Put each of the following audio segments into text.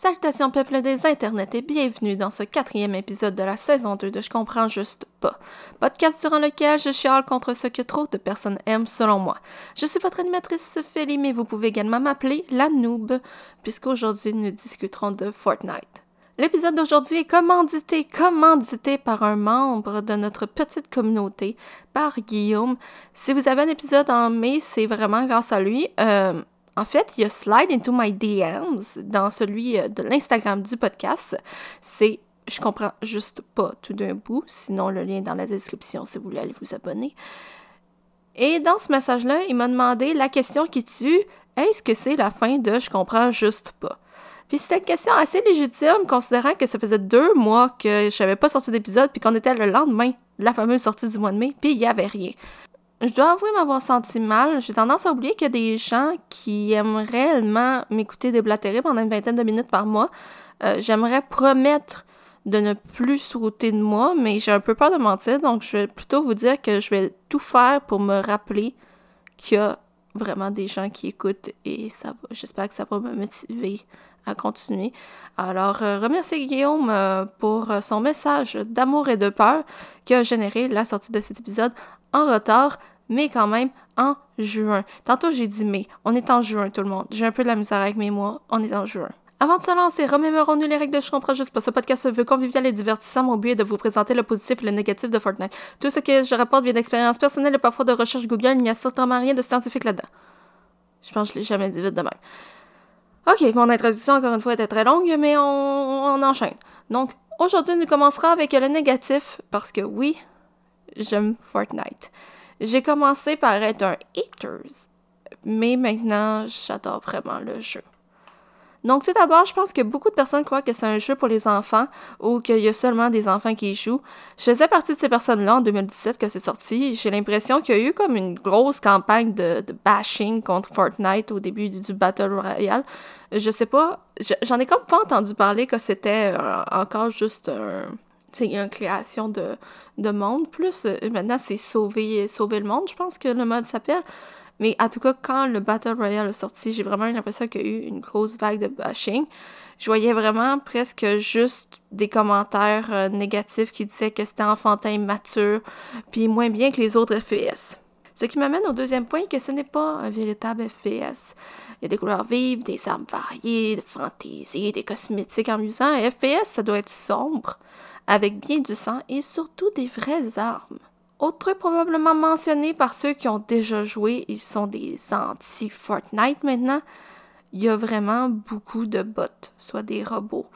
Salutations peuple des internets et bienvenue dans ce quatrième épisode de la saison 2 de Je comprends juste pas. Podcast durant lequel je chiale contre ce que trop de personnes aiment selon moi. Je suis votre animatrice Félie, mais vous pouvez également m'appeler la noob, puisqu'aujourd'hui nous discuterons de Fortnite. L'épisode d'aujourd'hui est commandité, commandité par un membre de notre petite communauté, par Guillaume. Si vous avez un épisode en mai, c'est vraiment grâce à lui. Euh, en fait, il y a Slide into my DMs dans celui euh, de l'Instagram du podcast. C'est je comprends juste pas tout d'un bout, sinon le lien est dans la description si vous voulez aller vous abonner. Et dans ce message-là, il m'a demandé la question qui tue est-ce que c'est la fin de je comprends juste pas Puis c'était une question assez légitime, considérant que ça faisait deux mois que je n'avais pas sorti d'épisode, puis qu'on était le lendemain de la fameuse sortie du mois de mai, puis il n'y avait rien je dois avouer m'avoir senti mal. J'ai tendance à oublier qu'il y a des gens qui aiment réellement m'écouter déblatérer pendant une vingtaine de minutes par mois. Euh, j'aimerais promettre de ne plus sauter de moi, mais j'ai un peu peur de mentir, donc je vais plutôt vous dire que je vais tout faire pour me rappeler qu'il y a vraiment des gens qui écoutent et ça va. J'espère que ça va me motiver à continuer. Alors, euh, remercier Guillaume euh, pour son message d'amour et de peur qui a généré la sortie de cet épisode en retard, mais quand même en juin. Tantôt j'ai dit mai, on est en juin tout le monde. J'ai un peu de la misère avec mes mois, on est en juin. Avant de se lancer, remémorons-nous les règles de Je comprends juste pas. Ce podcast veut convivial et divertissant. Mon but de vous présenter le positif et le négatif de Fortnite. Tout ce que je rapporte vient d'expérience personnelle et parfois de recherche Google. Il n'y a certainement rien de scientifique là-dedans. Je pense que je l'ai jamais dit vite de même. Ok, mon introduction, encore une fois, était très longue, mais on enchaîne. Donc, aujourd'hui, nous commencerons avec le négatif, parce que oui, j'aime Fortnite. J'ai commencé par être un haters, mais maintenant, j'adore vraiment le jeu. Donc, tout d'abord, je pense que beaucoup de personnes croient que c'est un jeu pour les enfants ou qu'il y a seulement des enfants qui y jouent. Je faisais partie de ces personnes-là en 2017 que c'est sorti. J'ai l'impression qu'il y a eu comme une grosse campagne de, bashing contre Fortnite au début du, Battle Royale. Je sais pas, j'en ai comme pas entendu parler que c'était euh, encore juste un c'est une création de, de monde. Plus, euh, maintenant, c'est sauver, sauver le monde, je pense que le mode s'appelle. Mais en tout cas, quand le Battle Royale est sorti, j'ai vraiment eu l'impression qu'il y a eu une grosse vague de bashing. Je voyais vraiment presque juste des commentaires euh, négatifs qui disaient que c'était enfantin immature, puis moins bien que les autres FPS. Ce qui m'amène au deuxième point, que ce n'est pas un véritable FPS. Il y a des couleurs vives, des armes variées, de fantaisie, des cosmétiques amusants. FPS, ça doit être sombre, avec bien du sang et surtout des vraies armes. Autre probablement mentionné par ceux qui ont déjà joué, ils sont des anti-Fortnite maintenant, il y a vraiment beaucoup de bots, soit des robots.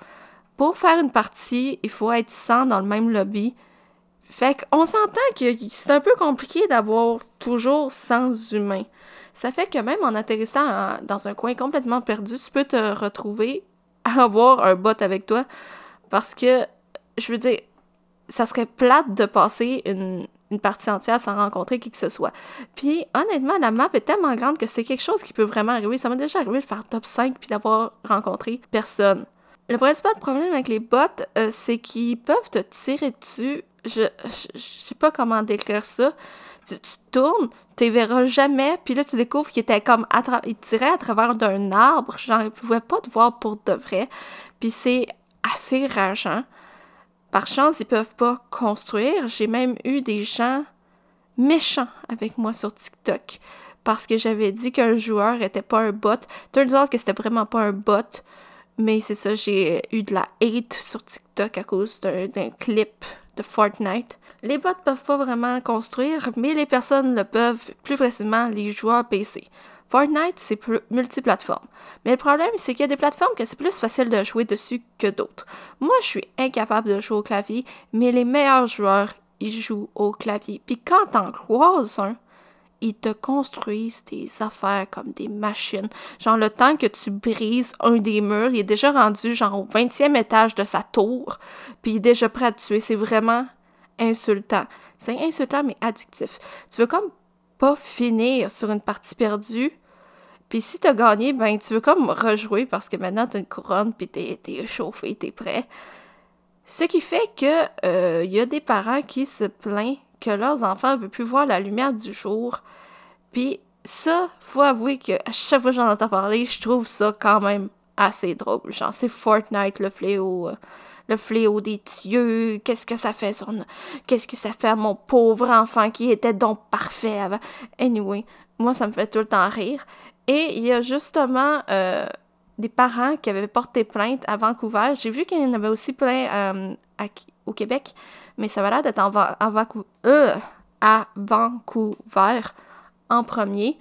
Pour faire une partie, il faut être 100 dans le même lobby. Fait qu'on s'entend que c'est un peu compliqué d'avoir toujours 100 humains. Ça fait que même en atterrissant dans un coin complètement perdu, tu peux te retrouver à avoir un bot avec toi parce que je veux dire, ça serait plate de passer une, partie entière sans rencontrer qui que ce soit. Puis, honnêtement, la map est tellement grande que c'est quelque chose qui peut vraiment arriver. Ça m'est déjà arrivé de faire top 5 puis d'avoir rencontré personne. Le principal problème avec les bots, euh, c'est qu'ils peuvent te tirer dessus. Je, je, sais pas comment décrire ça. Tu, tu tournes, tu verras jamais, puis là tu découvres qu'il était comme il tirait à travers d'un arbre, genre il pouvait pas te voir pour de vrai. Puis c'est assez rageant. Par chance, ils peuvent pas construire. J'ai même eu des gens méchants avec moi sur TikTok parce que j'avais dit qu'un joueur était pas un bot. Turns out que c'était vraiment pas un bot. Mais c'est ça, j'ai eu de la hate sur TikTok à cause d'un clip de Fortnite. Les bots peuvent pas vraiment construire, mais les personnes le peuvent, plus précisément les joueurs PC. Fortnite, c'est multiplateforme. Mais le problème, c'est qu'il y a des plateformes que c'est plus facile de jouer dessus que d'autres. Moi, je suis incapable de jouer au clavier, mais les meilleurs joueurs, ils jouent au clavier. Puis quand t'en croises un, ils te construisent des affaires comme des machines. Genre, le temps que tu brises un des murs, il est déjà rendu genre au 20e étage de sa tour, puis il est déjà prêt à te tuer. C'est vraiment insultant. C'est insultant, mais addictif. Tu veux comme pas finir sur une partie perdue puis si t'as gagné, ben tu veux comme rejouer parce que maintenant t'as une couronne puis t'es, es chauffé, t'es prêt. Ce qui fait que il euh, y a des parents qui se plaignent que leurs enfants ne veulent plus voir la lumière du jour. Puis ça, faut avouer que à chaque fois que j'en entends parler, je trouve ça quand même assez drôles. Genre, c'est Fortnite, le fléau. Euh, le fléau des dieux, qu'est-ce que ça fait sur qu'est-ce que ça fait à mon pauvre enfant qui était donc parfait avant? Anyway, moi ça me fait tout le temps rire. Et il y a justement euh, des parents qui avaient porté plainte à Vancouver. J'ai vu qu'il y en avait aussi plein euh, au Québec, mais ça va l'air d'être en, euh, à Vancouver en premier.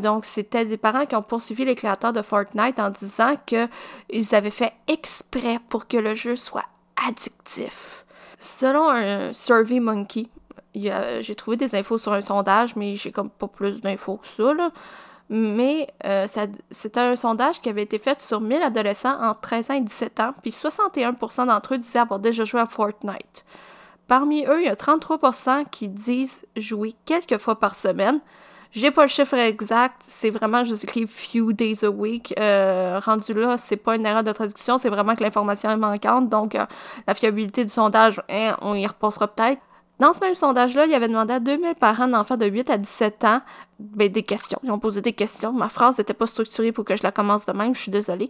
Donc, c'était des parents qui ont poursuivi les créateurs de Fortnite en disant qu'ils avaient fait exprès pour que le jeu soit addictif. Selon un Survey Monkey, j'ai trouvé des infos sur un sondage, mais j'ai comme pas plus d'infos que ça, là. Mais euh, c'était un sondage qui avait été fait sur 1000 adolescents entre 13 ans et 17 ans, puis 61% d'entre eux disaient avoir déjà joué à Fortnite. Parmi eux, il y a 33% qui disent jouer quelques fois par semaine. J'ai pas le chiffre exact, c'est vraiment juste écrit few days a week. Euh, rendu là, c'est pas une erreur de traduction, c'est vraiment que l'information est manquante, donc euh, la fiabilité du sondage, hein, on y repassera peut-être. Dans ce même sondage-là, il avait demandé à 2000 parents d'enfants de 8 à 17 ans ben, des questions. Ils ont posé des questions. Ma phrase n'était pas structurée pour que je la commence de même, je suis désolée.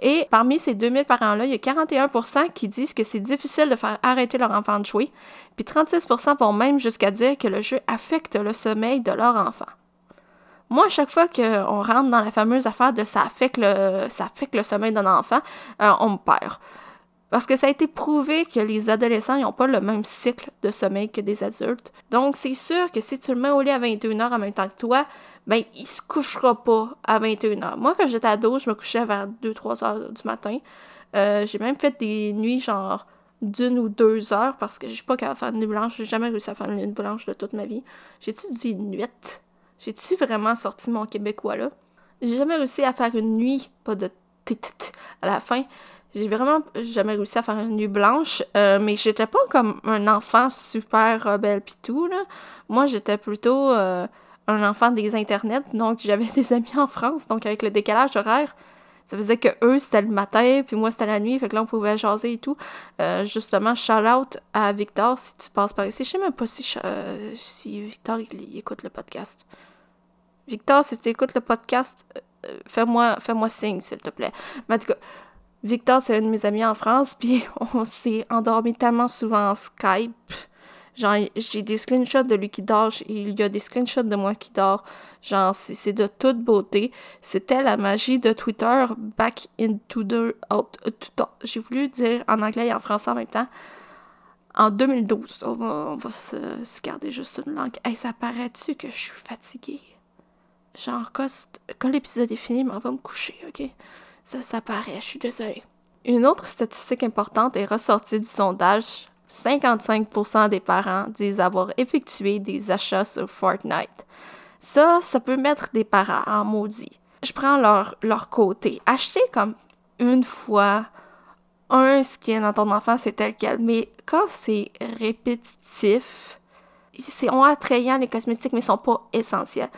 Et parmi ces 2000 parents-là, il y a 41% qui disent que c'est difficile de faire arrêter leur enfant de jouer. Puis 36% vont même jusqu'à dire que le jeu affecte le sommeil de leur enfant. Moi, à chaque fois qu'on rentre dans la fameuse affaire de ça affecte le, ça affecte le sommeil d'un enfant, euh, on me perd. Parce que ça a été prouvé que les adolescents n'ont pas le même cycle de sommeil que des adultes. Donc, c'est sûr que si tu le mets au lit à 21h en même temps que toi, ben, il se couchera pas à 21h. Moi, quand j'étais ado, je me couchais vers 2-3 heures du matin. Euh, j'ai même fait des nuits genre d'une ou deux heures parce que j'ai pas qu'à faire une nuit blanche. J'ai jamais réussi à faire une nuit blanche de toute ma vie. J'ai-tu dit nuit? J'ai-tu vraiment sorti mon québécois là? J'ai jamais réussi à faire une nuit, pas de à la fin. J'ai vraiment jamais réussi à faire une nuit blanche, euh, mais j'étais pas comme un enfant super rebelle pis tout, là. Moi, j'étais plutôt euh, un enfant des internets, donc j'avais des amis en France, donc avec le décalage horaire, ça faisait que eux, c'était le matin, puis moi, c'était la nuit, fait que là, on pouvait jaser et tout. Euh, justement, shout-out à Victor, si tu passes par ici. Je sais même pas si, si Victor, écoute le podcast. Victor, si tu écoutes le podcast, fais-moi fais -moi signe, s'il te plaît. Mais en tout cas... Victor, c'est un de mes amis en France, puis on s'est endormi tellement souvent en Skype. Genre, j'ai des screenshots de lui qui dort, il y a des screenshots de moi qui dort. Genre, c'est de toute beauté. C'était la magie de Twitter back into the... Out, j'ai voulu dire en anglais et en français en même temps. En 2012, on va, se, garder juste une langue. Hey, ça paraît-tu que je suis fatiguée? Genre, quand, quand l'épisode est fini, on va me coucher, ok? Ça, ça paraît, je suis désolée. Une autre statistique importante est ressortie du sondage. 55% des parents disent avoir effectué des achats sur Fortnite. Ça, ça peut mettre des parents en maudit. Je prends leur, côté. Acheter comme une fois un skin dans ton enfant, c'est tel quel. Mais quand c'est répétitif, c'est on attrayant les cosmétiques, mais ils sont pas essentiels.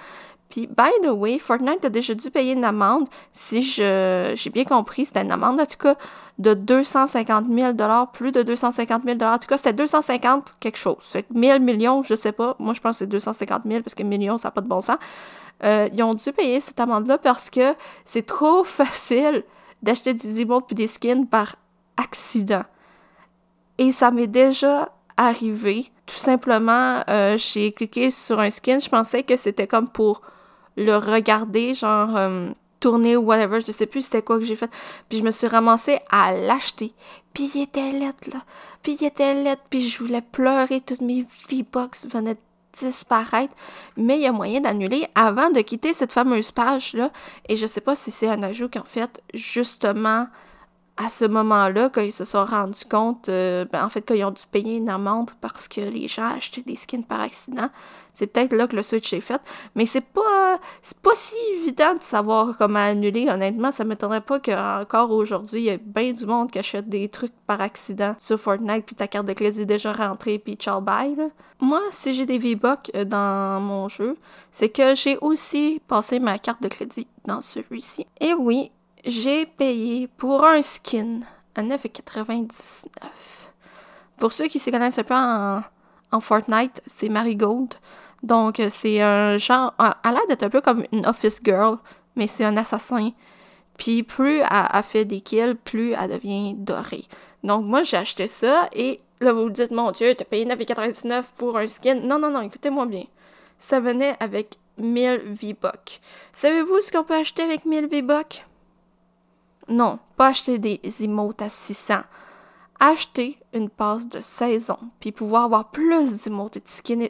Puis, by the way, Fortnite a déjà dû payer une amende, si j'ai bien compris, c'était une amende en tout cas de 250 000 plus de 250 000 En tout cas, c'était 250 quelque chose. Fait que 1000 millions, je sais pas. Moi, je pense que c'est 250 000 parce que millions, ça n'a pas de bon sens. Euh, ils ont dû payer cette amende-là parce que c'est trop facile d'acheter des emotes puis des skins par accident. Et ça m'est déjà arrivé. Tout simplement, euh, j'ai cliqué sur un skin, je pensais que c'était comme pour le regarder, genre euh, tourner ou whatever, je sais plus c'était quoi que j'ai fait. Puis je me suis ramassée à l'acheter. Puis il était laid, là. Puis il était laid, puis je voulais pleurer, toutes mes V-Bucks venaient disparaître. Mais il y a moyen d'annuler avant de quitter cette fameuse page-là. Et je sais pas si c'est un ajout qu'en fait, justement, à ce moment-là, quand ils se sont rendus compte, euh, ben, en fait, qu'ils ont dû payer une amende parce que les gens achetaient des skins par accident. C'est peut-être là que le switch est fait. Mais c'est pas, pas si évident de savoir comment annuler. Honnêtement, ça m'étonnerait pas qu'encore aujourd'hui, il y a bien du monde qui achète des trucs par accident sur Fortnite, puis ta carte de crédit est déjà rentrée, puis ciao bye. Moi, si j'ai des V-Bucks euh, dans mon jeu, c'est que j'ai aussi passé ma carte de crédit dans celui-ci. Et oui, j'ai payé pour un skin à 9,99. Pour ceux qui se connaissent un peu en, Fortnite, c'est Marigold. Donc, c'est un genre. Elle a l'air d'être un peu comme une office girl, mais c'est un assassin. Puis plus elle, fait des kills, plus elle devient dorée. Donc moi, j'ai acheté ça et là, vous vous dites, mon Dieu, t'as payé 9,99 pour un skin. Non, non, non, écoutez-moi bien. Ça venait avec 1000 V-Bucks. Savez-vous ce qu'on peut acheter avec 1000 V-Bucks? Non, pas acheter des emotes à 600. Acheter une passe de saison, puis pouvoir avoir plus d'emotes et skins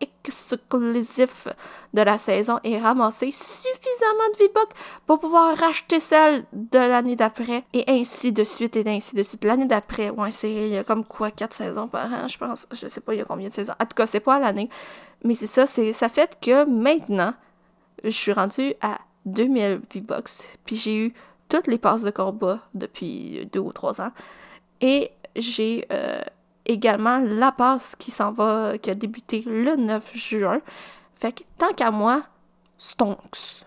exclusifs de la saison et ramasser suffisamment de V-Bucks pour pouvoir racheter celle de l'année d'après et ainsi de suite et ainsi de suite. L'année d'après, ouais, il y a comme quoi, 4 saisons par an, je pense. Je sais pas il y a combien de saisons. En tout cas, c'est pas l'année. Mais c'est ça, c'est ça fait que maintenant, je suis rendue à 2000 V-Bucks. Puis j'ai eu toutes les passes de combat depuis deux ou trois ans. Et j'ai euh, également la passe qui s'en va, qui a débuté le 9 juin. Fait que tant qu'à moi, stonks.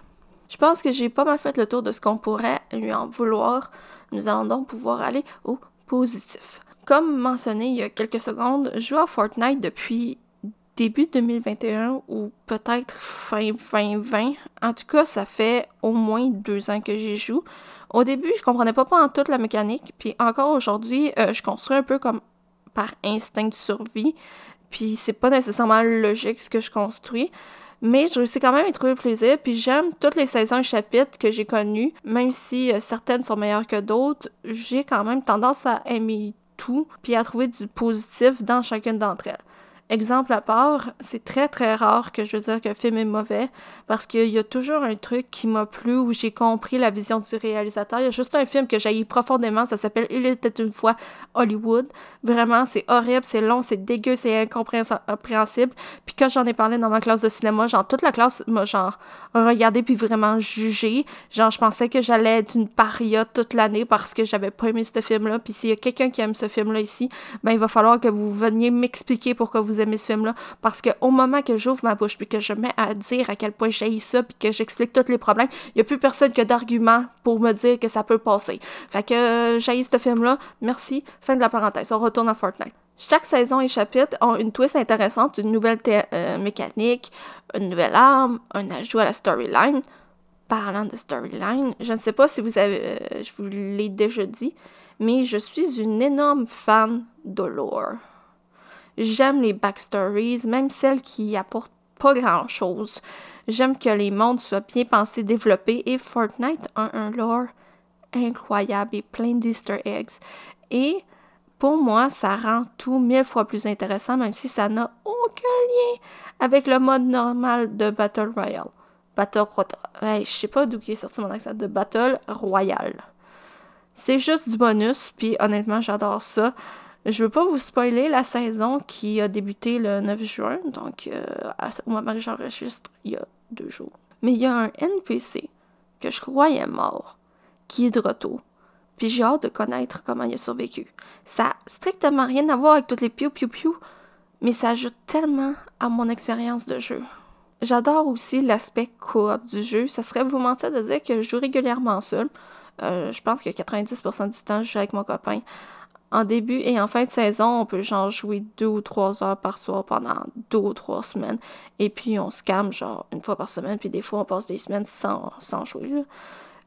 Je pense que j'ai pas mal fait le tour de ce qu'on pourrait lui en vouloir. Nous allons donc pouvoir aller au positif. Comme mentionné il y a quelques secondes, je joue à Fortnite depuis début 2021 ou peut-être fin 2020. En tout cas, ça fait au moins deux ans que j'y joue. Au début, je comprenais pas, pas en toute la mécanique, puis encore aujourd'hui, euh, je construis un peu comme par instinct de survie, puis c'est pas nécessairement logique ce que je construis. Mais je réussis quand même à y trouver plaisir, puis j'aime toutes les saisons et chapitres que j'ai connus, même si euh, certaines sont meilleures que d'autres, j'ai quand même tendance à aimer tout, puis à trouver du positif dans chacune d'entre elles. Exemple à part, c'est très très rare que je veux dire qu'un film est mauvais parce qu'il y a toujours un truc qui m'a plu où j'ai compris la vision du réalisateur. Il y a juste un film que j'ai profondément, ça s'appelle Il était une fois Hollywood. Vraiment, c'est horrible, c'est long, c'est dégueu, c'est incompréhensible. Puis quand j'en ai parlé dans ma classe de cinéma, genre toute la classe m'a genre regardé puis vraiment jugé. Genre je pensais que j'allais être une paria toute l'année parce que j'avais pas aimé ce film-là. Puis s'il y a quelqu'un qui aime ce film-là ici, ben il va falloir que vous veniez m'expliquer pourquoi vous aimez ce film-là. Parce qu'au moment que j'ouvre ma bouche, puis que je mets à dire à quel point j'ai ça, puis que j'explique tous les problèmes, il n'y a plus personne qui a d'arguments pour me dire que ça peut passer. Fait que euh, j'ai ce film-là. Merci. Fin de la parenthèse. On retourne à Fortnite. Chaque saison et chapitre ont une twist intéressante, une nouvelle euh, mécanique, une nouvelle arme, un ajout à la storyline. Parlant de storyline, je ne sais pas si vous avez, euh, je vous l'ai déjà dit, mais je suis une énorme fan de lore. J'aime les backstories, même celles qui apportent pas grand chose. J'aime que les mondes soient bien pensés, développés et Fortnite a un lore incroyable et plein d'easter eggs. Et pour moi, ça rend tout mille fois plus intéressant, même si ça n'a aucun lien avec le mode normal de Battle Royale. Battle Royale. je sais pas d'où est sorti mon accent de Battle Royale. C'est juste du bonus, puis honnêtement, j'adore ça. Je veux pas vous spoiler la saison qui a débuté le 9 juin, donc euh, au moment où j'enregistre, il y a deux jours. Mais il y a un NPC que je croyais mort, qui est de retour. Puis j'ai hâte de connaître comment il a survécu. Ça n'a strictement rien à voir avec toutes les piou piou piou, mais ça ajoute tellement à mon expérience de jeu. J'adore aussi l'aspect coop du jeu. Ça serait vous mentir de dire que je joue régulièrement seul. Euh, je pense que 90% du temps, je joue avec mon copain. En début et en fin de saison, on peut genre jouer deux ou trois heures par soir pendant deux ou trois semaines. Et puis on se calme genre une fois par semaine, puis des fois on passe des semaines sans, jouer.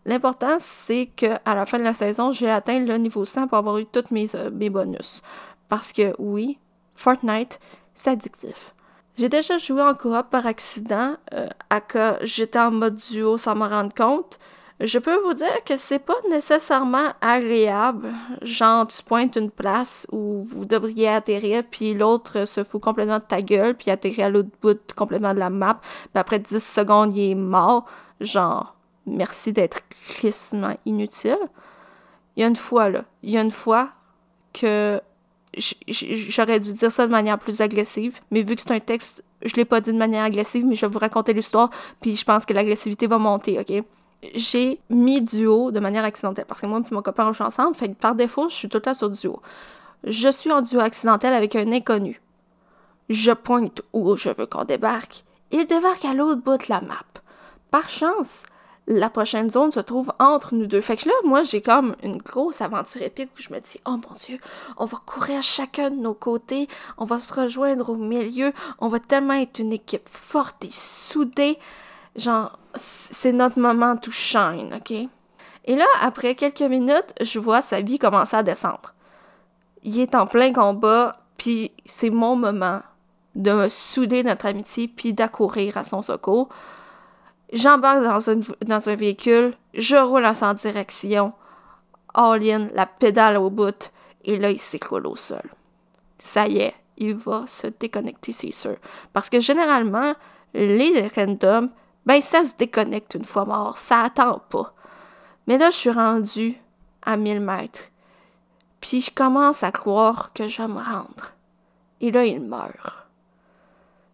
L'important, c'est qu'à la fin de la saison, j'ai atteint le niveau 100 pour avoir eu tous mes, euh, mes bonus. Parce que oui, Fortnite, c'est addictif. J'ai déjà joué en coop par accident, euh, à que j'étais en mode duo sans m'en rendre compte je peux vous dire que c'est pas nécessairement agréable. Genre, tu pointes une place où vous devriez atterrir, puis l'autre se fout complètement de ta gueule, puis atterrir à l'autre bout complètement de la map, puis après 10 secondes, il est mort. Genre, merci d'être crissement inutile. Il y a une fois, là, il y a une fois que j'aurais dû dire ça de manière plus agressive, mais vu que c'est un texte, je l'ai pas dit de manière agressive, mais je vais vous raconter l'histoire, puis je pense que l'agressivité va monter, ok? J'ai mis duo de manière accidentelle. Parce que moi et mon copain, on joue ensemble. Fait que par défaut, je suis tout temps sur duo. Je suis en duo accidentel avec un inconnu. Je pointe où je veux qu'on débarque. Il débarque à l'autre bout de la map. Par chance, la prochaine zone se trouve entre nous deux. Fait que là, moi, j'ai comme une grosse aventure épique où je me dis, oh mon Dieu, on va courir chacun de nos côtés, on va se rejoindre au milieu, on va tellement être une équipe forte et soudée. Genre, c'est notre moment to shine, OK? Et là, après quelques minutes, je vois sa vie commencer à descendre. Il est en plein combat, puis c'est mon moment de souder notre amitié, puis d'accourir à son secours. J'embarque dans, dans un véhicule, je roule en sans direction, all-in, la pédale au bout, et là, il s'écroule au sol. Ça y est, il va se déconnecter, c'est sûr. Parce que généralement, les randoms, ben ça se déconnecte une fois mort, ça attend pas. Mais là, je suis rendue à 1000 mètres. Puis je commence à croire que je vais me rendre. Et là, il meurt.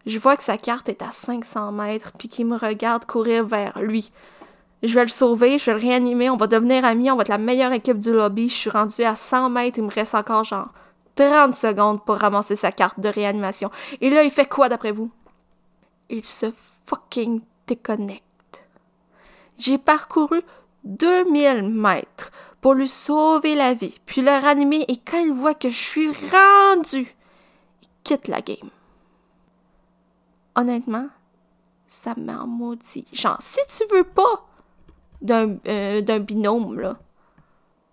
Je vois que sa carte est à 500 mètres, puis qu'il me regarde courir vers lui. Je vais le sauver, je vais le réanimer, on va devenir amis, on va être la meilleure équipe du lobby. Je suis rendue à 100 mètres, il me reste encore genre 30 secondes pour ramasser sa carte de réanimation. Et là, il fait quoi d'après vous? Il se fucking déconnecte. J'ai parcouru 2000 mètres pour lui sauver la vie, puis le ranimer, et quand il voit que je suis rendu, il quitte la game. Honnêtement, ça m'a maudit. Genre, si tu veux pas d'un euh, binôme, là,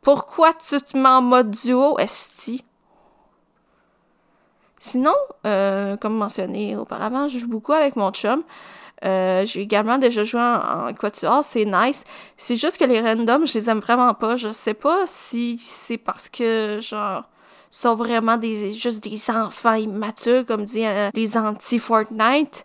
pourquoi tu te mets en mode duo, esti? Sinon, euh, comme mentionné auparavant, je joue beaucoup avec mon chum. Euh, j'ai également déjà joué en, quatuor, c'est nice. C'est juste que les randoms, je les aime vraiment pas. Je sais pas si c'est parce que, genre, sont vraiment des, juste des enfants immatures, comme disent euh, les anti-Fortnite.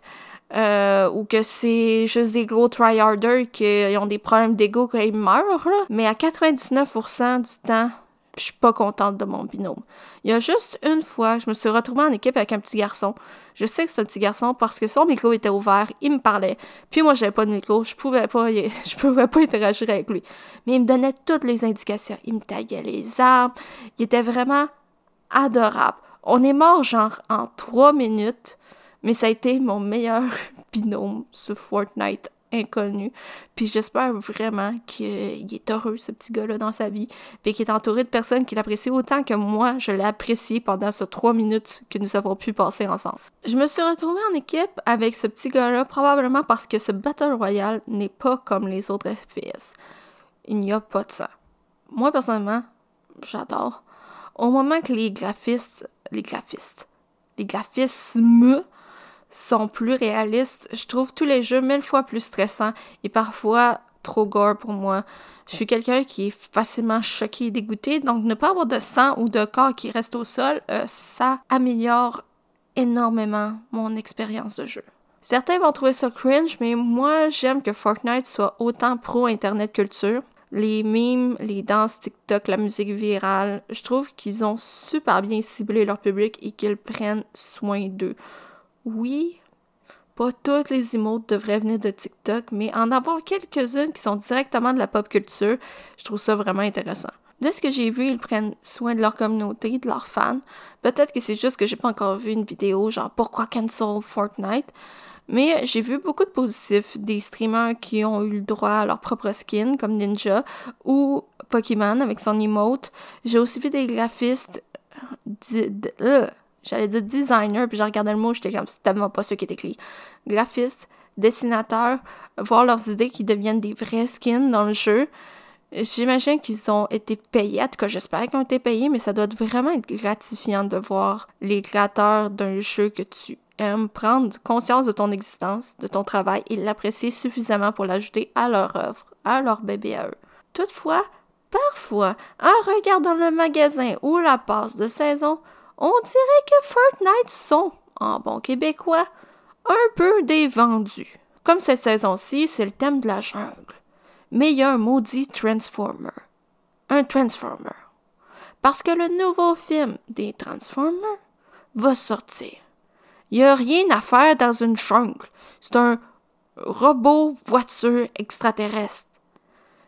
Euh, ou que c'est juste des gros tryharders qui ont des problèmes d'ego quand ils meurent, là. Mais à 99% du temps, je suis pas contente de mon binôme. Il y a juste une fois, je me suis retrouvée en équipe avec un petit garçon. Je sais que c'est un petit garçon parce que son micro était ouvert, il me parlait. Puis moi, j'avais pas de micro, je pouvais pas, je pouvais pas interagir avec lui. Mais il me donnait toutes les indications. Il me taillait les arbres. Il était vraiment adorable. On est mort genre en trois minutes, mais ça a été mon meilleur binôme sur Fortnite inconnu. Puis j'espère vraiment qu'il est heureux, ce petit gars-là, dans sa vie, puis qu'il est entouré de personnes qui l'apprécient autant que moi, je l'ai apprécié pendant ces trois minutes que nous avons pu passer ensemble. Je me suis retrouvée en équipe avec ce petit gars-là, probablement parce que ce Battle Royale n'est pas comme les autres FPS. Il n'y a pas de ça. Moi, personnellement, j'adore. Au moment que les graphistes, les graphistes, les graphismes sont plus réalistes. Je trouve tous les jeux mille fois plus stressants et parfois trop gore pour moi. Je suis quelqu'un qui est facilement choqué et dégoûté, donc ne pas avoir de sang ou de corps qui reste au sol, euh, ça améliore énormément mon expérience de jeu. Certains vont trouver ça cringe, mais moi j'aime que Fortnite soit autant pro Internet culture. Les memes, les danses TikTok, la musique virale, je trouve qu'ils ont super bien ciblé leur public et qu'ils prennent soin d'eux oui, pas toutes les emotes devraient venir de TikTok, mais en avoir quelques-unes qui sont directement de la pop culture, je trouve ça vraiment intéressant. De ce que j'ai vu, ils prennent soin de leur communauté, de leurs fans. Peut-être que c'est juste que j'ai pas encore vu une vidéo genre pourquoi cancel Fortnite. Mais j'ai vu beaucoup de positifs, des streamers qui ont eu le droit à leur propre skin, comme Ninja, ou Pokémon avec son emote. J'ai aussi vu des graphistes euh, J'allais dire designer, puis j'ai regardé le mot, j'étais comme, c'est tellement pas ce qui est écrit. Graphiste, dessinateur, voir leurs idées qui deviennent des vrais skins dans le jeu. J'imagine qu'ils ont été payés, en tout cas j'espère qu'ils ont été payés, mais ça doit vraiment être gratifiant de voir les créateurs d'un jeu que tu aimes prendre conscience de ton existence, de ton travail et l'apprécier suffisamment pour l'ajouter à leur œuvre, à leur bébé à eux. Toutefois, parfois, en regardant le magasin ou la passe de saison, on dirait que Fortnite sont, en bon québécois, un peu des vendus. Comme cette saison-ci, c'est le thème de la jungle. Mais il y a un maudit Transformer. Un Transformer. Parce que le nouveau film des Transformers va sortir. Il n'y a rien à faire dans une jungle. C'est un robot voiture extraterrestre.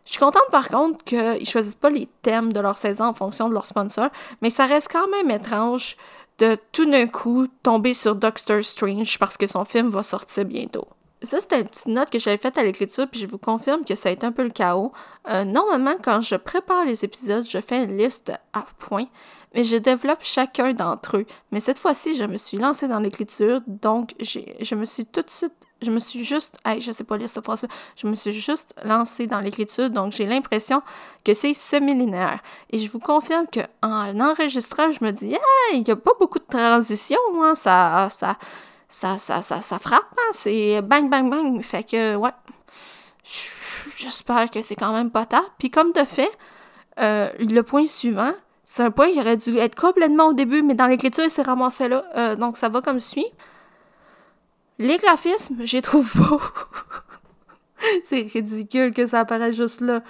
Je suis contente par contre qu'ils choisissent pas les thèmes de leur saison en fonction de leur sponsor, mais ça reste quand même étrange de tout d'un coup tomber sur Doctor Strange parce que son film va sortir bientôt. Ça, c'était une petite note que j'avais faite à l'écriture, puis je vous confirme que ça a été un peu le chaos. Euh, normalement, quand je prépare les épisodes, je fais une liste à points, mais je développe chacun d'entre eux. Mais cette fois-ci, je me suis lancée dans l'écriture, donc je me suis tout de suite je me suis juste, je sais pas lire cette je me suis juste lancée dans l'écriture, donc j'ai l'impression que c'est semi-linéaire. Et je vous confirme qu'en enregistrant, je me dis, il n'y a pas beaucoup de transition, hein, ça, ça, ça, ça, ça, ça frappe, hein, c'est bang, bang, bang. Fait que, ouais, j'espère que c'est quand même pas tard. Puis comme de fait, euh, le point suivant, c'est un point qui aurait dû être complètement au début, mais dans l'écriture, il s'est ramassé là. Euh, donc ça va comme suit. Les graphismes, j'ai trouve beau. c'est ridicule que ça apparaisse juste là.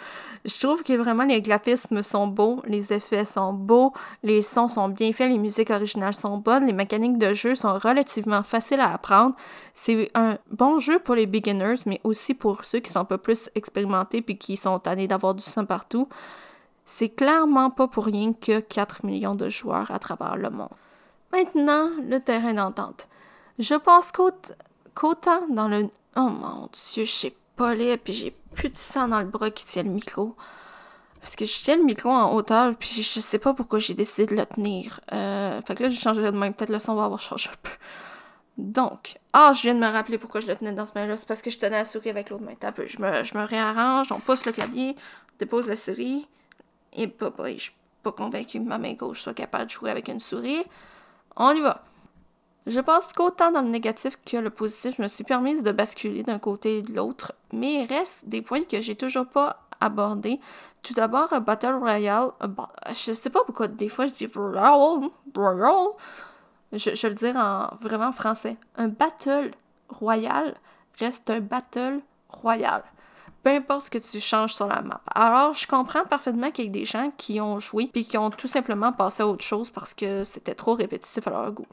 Je trouve que vraiment les graphismes sont beaux, les effets sont beaux, les sons sont bien faits, les musiques originales sont bonnes, les mécaniques de jeu sont relativement faciles à apprendre. C'est un bon jeu pour les beginners, mais aussi pour ceux qui sont un peu plus expérimentés puis qui sont tannés d'avoir du sang partout. C'est clairement pas pour rien que 4 millions de joueurs à travers le monde. Maintenant, le terrain d'entente. Je pense qu'autant dans le... Oh mon dieu, j'ai pas l'air, puis j'ai plus de sang dans le bras qui tient le micro. Parce que je tiens le micro en hauteur, puis je sais pas pourquoi j'ai décidé de le tenir. Euh, fait que là, j'ai changé de main. Peut-être le son va avoir changé un peu. Donc, ah, je viens de me rappeler pourquoi je le tenais dans ce main-là. C'est parce que je tenais la souris avec l'autre main. Peu. Je me, je me réarrange, on pousse le clavier, dépose la souris. Et bah, bah, je suis pas convaincue que ma main gauche soit capable de jouer avec une souris. On y va. Je pense qu'autant dans le négatif que le positif, je me suis permise de basculer d'un côté et de l'autre, mais il reste des points que j'ai toujours pas abordés. Tout d'abord, un Battle Royale. je sais pas pourquoi des fois je dis Royale, Royale. Je, je le dire en vraiment français. Un Battle Royale reste un Battle Royale. Peu importe ce que tu changes sur la map. Alors, je comprends parfaitement qu'il y ait des gens qui ont joué puis qui ont tout simplement passé à autre chose parce que c'était trop répétitif à leur goût.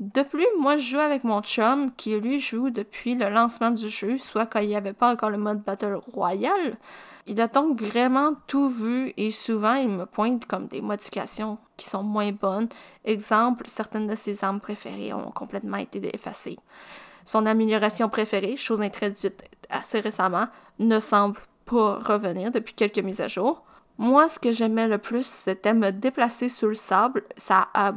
De plus, moi je joue avec mon chum qui lui joue depuis le lancement du jeu, soit quand il n'y avait pas encore le mode Battle Royale. Il a donc vraiment tout vu et souvent il me pointe comme des modifications qui sont moins bonnes. Exemple, certaines de ses armes préférées ont complètement été effacées. Son amélioration préférée, chose introduite assez récemment, ne semble pas revenir depuis quelques mises à jour. Moi, ce que j'aimais le plus, c'était me déplacer sur le sable. Ça a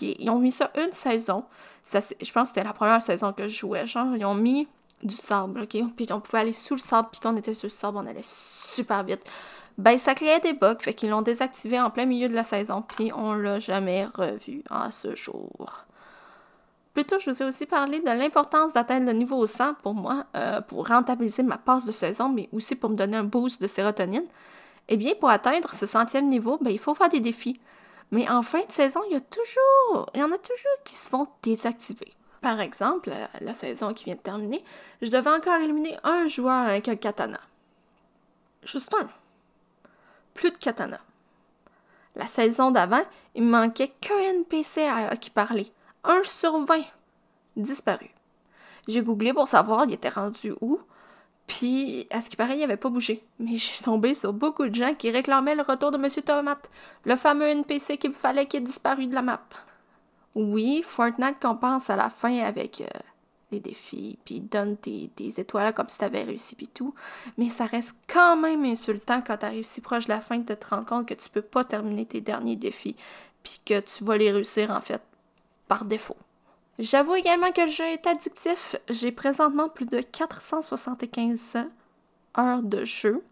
ils ont mis ça une saison. Je pense que c'était la première saison que je jouais. Genre, ils ont mis du sable? Puis on pouvait aller sous le sable, puis quand on était sur le sable, on allait super vite. Ben, ça créait des bugs, fait qu'ils l'ont désactivé en plein milieu de la saison, puis on l'a jamais revu à ce jour. Plutôt, je vous ai aussi parlé de l'importance d'atteindre le niveau 100 pour moi, euh, pour rentabiliser ma passe de saison, mais aussi pour me donner un boost de sérotonine. Eh bien, pour atteindre ce centième niveau, ben, il faut faire des défis. Mais en fin de saison, il y a toujours, il y en a toujours qui se font désactiver. Par exemple, la, saison qui vient de terminer, je devais encore éliminer un joueur avec un katana. Juste un. Plus de katana. La saison d'avant, il me manquait qu'un NPC à, qui parlait. Un sur 20. Disparu. J'ai googlé pour savoir il était rendu où. Puis, à ce qui paraît, il avait pas bougé. Mais j'ai tombé sur beaucoup de gens qui réclamaient le retour de Monsieur Tomate, le fameux NPC qu'il fallait qu'il ait disparu de la map. Oui, Fortnite compense à la fin avec euh, les défis, puis donne tes, étoiles comme si t'avais réussi, puis tout. Mais ça reste quand même insultant quand t'arrives si proche de la fin de te rendre compte que tu peux pas terminer tes derniers défis, puis que tu vas les réussir en fait par défaut. J'avoue également que le jeu est addictif. J'ai présentement plus de 475 heures de jeu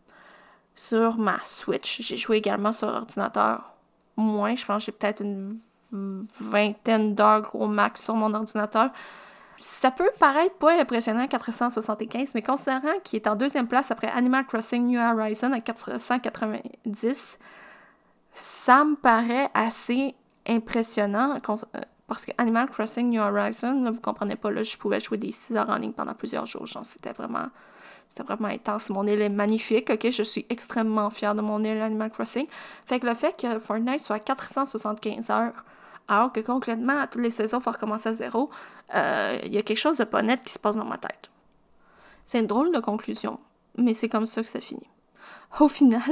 sur ma Switch. J'ai joué également sur ordinateur. Moins, je pense que j'ai peut-être une vingtaine d'heures au max sur mon ordinateur. Ça peut paraître pas impressionnant 475, mais considérant qu'il est en deuxième place après Animal Crossing New Horizon à 490, ça me paraît assez impressionnant parce que Animal Crossing New Horizons, là, vous comprenez pas, là, je pouvais jouer des 6 heures en ligne pendant plusieurs jours. Genre, c'était vraiment, c'était vraiment intense. Mon île est magnifique, ok? Je suis extrêmement fière de mon île Animal Crossing. Fait que le fait que Fortnite soit à 475 heures, alors que concrètement, à toutes les saisons, il faut recommencer à zéro, euh, il y a quelque chose de pas net qui se passe dans ma tête. C'est une drôle de conclusion, mais c'est comme ça que ça finit. Au final,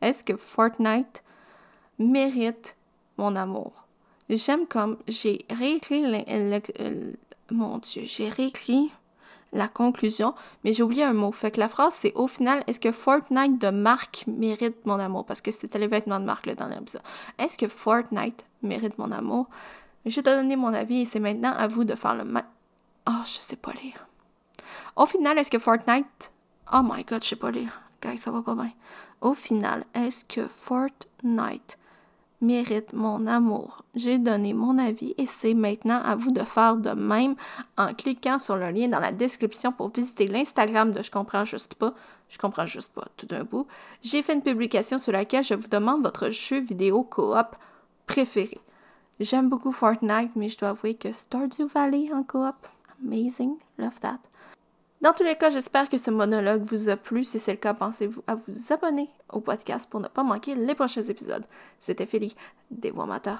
est-ce que Fortnite mérite mon amour? J'aime comme j'ai réécrit mon Dieu, j'ai réécrit la conclusion, mais j'ai oublié un mot. Fait que la phrase, c'est au final, est-ce que Fortnite de marque mérite mon amour? Parce que c'était les vêtements de marque le dernier épisode. Est-ce que Fortnite mérite mon amour? J'ai donné mon avis et c'est maintenant à vous de faire le même. Oh, je sais pas lire. Au final, est-ce que Fortnite... Oh my god, je sais pas lire. Guys, ça va pas bien. Au final, est-ce que Fortnite mérite mon amour. J'ai donné mon avis et c'est maintenant à vous de faire de même en cliquant sur le lien dans la description pour visiter l'Instagram de Je comprends juste pas. Je comprends juste pas tout d'un bout. J'ai fait une publication sur laquelle je vous demande votre jeu vidéo coop préféré. J'aime beaucoup Fortnite, mais je dois avouer que Stardew Valley en coop, amazing, love that. Dans tous les cas, j'espère que ce monologue vous a plu. Si c'est le cas, pensez-vous à vous abonner au podcast pour ne pas manquer les prochains épisodes. C'était Philly, des Wamata.